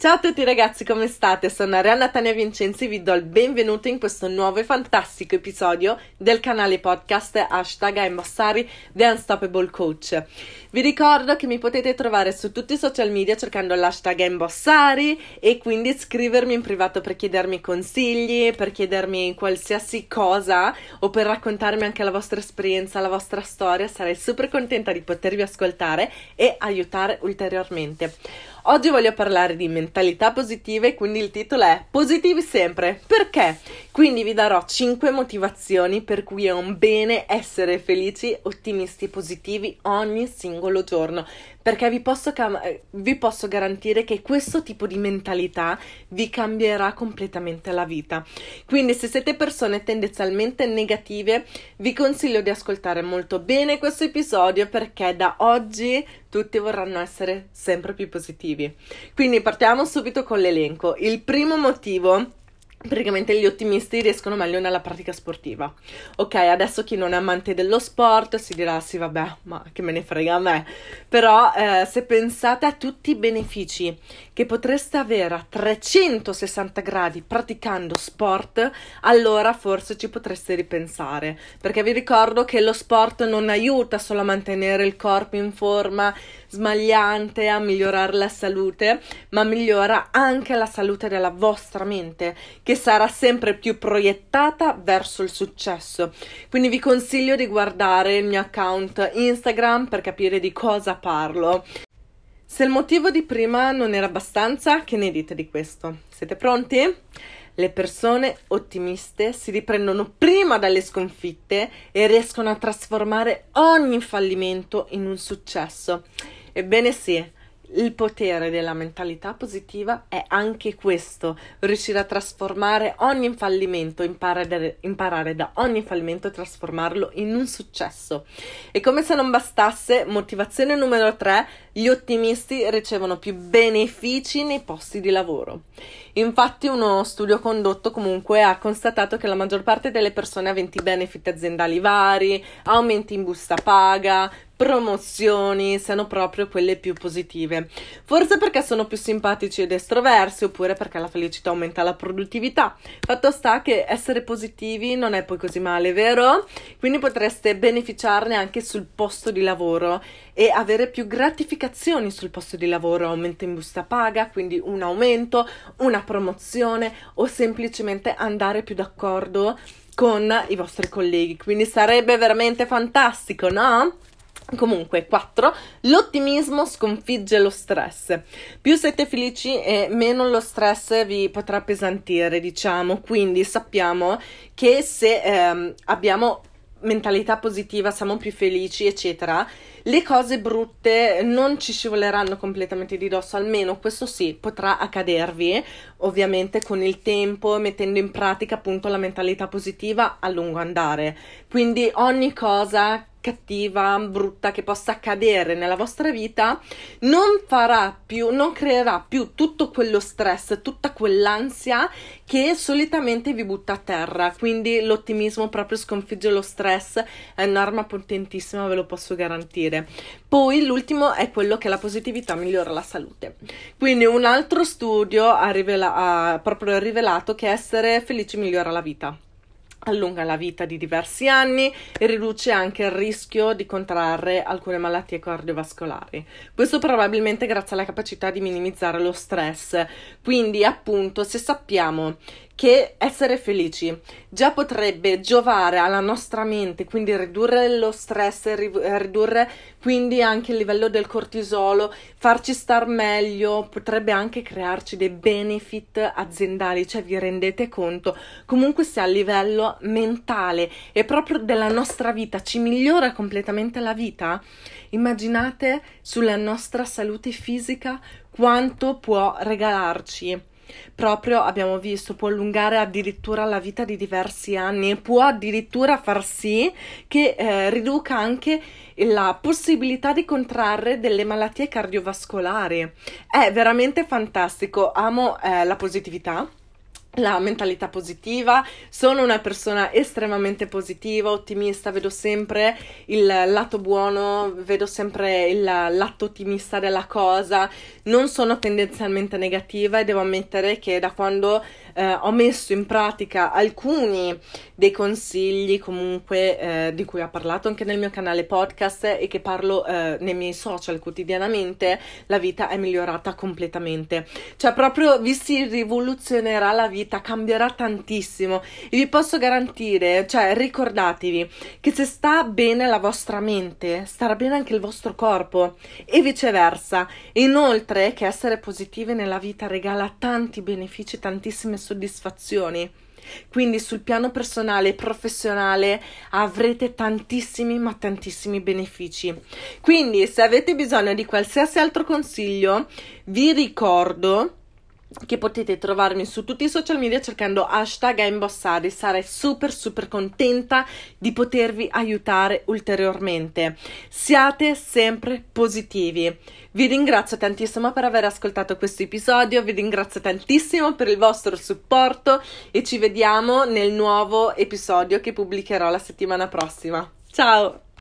Ciao a tutti ragazzi, come state? Sono Arianna Tania Vincenzi vi do il benvenuto in questo nuovo e fantastico episodio del canale podcast hashtag Imbassari The Unstoppable Coach. Vi ricordo che mi potete trovare su tutti i social media cercando l'hashtag Imbossari e quindi scrivermi in privato per chiedermi consigli, per chiedermi qualsiasi cosa o per raccontarmi anche la vostra esperienza, la vostra storia. Sarei super contenta di potervi ascoltare e aiutare ulteriormente. Oggi voglio parlare di mentalità positiva e quindi il titolo è Positivi sempre. Perché? Quindi vi darò 5 motivazioni per cui è un bene essere felici, ottimisti e positivi ogni singolo giorno perché vi posso, cam- vi posso, garantire che questo tipo di mentalità vi cambierà completamente la vita. Quindi se siete persone tendenzialmente negative, vi consiglio di ascoltare molto bene questo episodio perché da oggi tutti vorranno essere sempre più positivi. Quindi partiamo subito con l'elenco. Il primo motivo praticamente gli ottimisti riescono meglio nella pratica sportiva. Ok, adesso chi non è amante dello sport si dirà sì, vabbè, ma che me ne frega a me. Però eh, se pensate a tutti i benefici che potreste avere a 360 gradi praticando sport, allora forse ci potreste ripensare, perché vi ricordo che lo sport non aiuta solo a mantenere il corpo in forma smagliante, a migliorare la salute, ma migliora anche la salute della vostra mente che sarà sempre più proiettata verso il successo. Quindi vi consiglio di guardare il mio account Instagram per capire di cosa parlo. Se il motivo di prima non era abbastanza, che ne dite di questo? Siete pronti? Le persone ottimiste si riprendono prima dalle sconfitte e riescono a trasformare ogni fallimento in un successo. Ebbene sì, il potere della mentalità positiva è anche questo, riuscire a trasformare ogni fallimento, imparare, imparare, da ogni fallimento e trasformarlo in un successo. E come se non bastasse, motivazione numero 3, gli ottimisti ricevono più benefici nei posti di lavoro. Infatti uno studio condotto comunque ha constatato che la maggior parte delle persone aventi benefit aziendali vari, aumenti in busta paga, promozioni siano proprio quelle più positive. Forse perché sono più simpatici ed estroversi, oppure perché la felicità aumenta la produttività. Fatto sta che essere positivi non è poi così male, vero? Quindi potreste beneficiarne anche sul posto di lavoro e avere più gratificazioni sul posto di lavoro, aumento in busta paga, quindi un aumento, una promozione o semplicemente andare più d'accordo con i vostri colleghi. Quindi sarebbe veramente fantastico, no? Comunque, 4. L'ottimismo sconfigge lo stress. Più siete felici e meno lo stress vi potrà pesantire, diciamo. Quindi sappiamo che se ehm, abbiamo mentalità positiva, siamo più felici, eccetera, le cose brutte non ci scivoleranno completamente di dosso, almeno questo sì, potrà accadervi, ovviamente con il tempo, mettendo in pratica appunto la mentalità positiva a lungo andare. Quindi ogni cosa cattiva, brutta che possa accadere nella vostra vita, non farà più, non creerà più tutto quello stress, tutta quell'ansia che solitamente vi butta a terra. Quindi l'ottimismo proprio sconfigge lo stress, è un'arma potentissima, ve lo posso garantire. Poi l'ultimo è quello che la positività migliora la salute. Quindi un altro studio ha, rivela- ha proprio rivelato che essere felici migliora la vita allunga la vita di diversi anni e riduce anche il rischio di contrarre alcune malattie cardiovascolari. Questo probabilmente grazie alla capacità di minimizzare lo stress. Quindi, appunto, se sappiamo che essere felici. Già potrebbe giovare alla nostra mente, quindi ridurre lo stress, ridurre quindi anche il livello del cortisolo, farci star meglio, potrebbe anche crearci dei benefit aziendali, cioè vi rendete conto? Comunque se a livello mentale e proprio della nostra vita ci migliora completamente la vita, immaginate sulla nostra salute fisica quanto può regalarci proprio abbiamo visto può allungare addirittura la vita di diversi anni e può addirittura far sì che eh, riduca anche la possibilità di contrarre delle malattie cardiovascolari. È veramente fantastico, amo eh, la positività la mentalità positiva, sono una persona estremamente positiva, ottimista, vedo sempre il lato buono, vedo sempre il lato ottimista della cosa, non sono tendenzialmente negativa e devo ammettere che da quando eh, ho messo in pratica alcuni dei consigli comunque eh, di cui ho parlato anche nel mio canale podcast e che parlo eh, nei miei social quotidianamente, la vita è migliorata completamente. Cioè proprio vi si rivoluzionerà la vita, cambierà tantissimo e vi posso garantire, cioè ricordatevi che se sta bene la vostra mente, starà bene anche il vostro corpo e viceversa. Inoltre che essere positivi nella vita regala tanti benefici, tantissime soddisfazioni. Quindi sul piano personale e professionale avrete tantissimi ma tantissimi benefici. Quindi se avete bisogno di qualsiasi altro consiglio, vi ricordo che potete trovarmi su tutti i social media cercando hashtag Imbossari. Sarei super super contenta di potervi aiutare ulteriormente. Siate sempre positivi. Vi ringrazio tantissimo per aver ascoltato questo episodio, vi ringrazio tantissimo per il vostro supporto e ci vediamo nel nuovo episodio che pubblicherò la settimana prossima. Ciao!